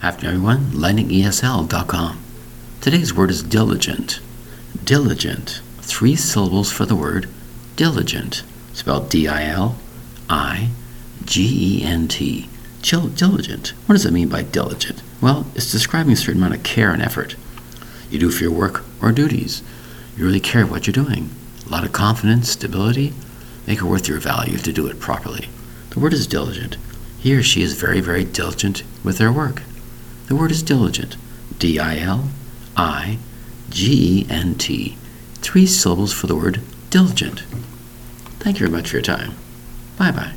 Afternoon, everyone. LightningESL.com. Today's word is diligent. Diligent. Three syllables for the word diligent. Spelled D I L I G E N T. Diligent. What does it mean by diligent? Well, it's describing a certain amount of care and effort you do for your work or duties. You really care what you're doing. A lot of confidence, stability. Make it worth your value to do it properly. The word is diligent. He or she is very, very diligent with their work. The word is diligent. D I L I G E N T. Three syllables for the word diligent. Thank you very much for your time. Bye bye.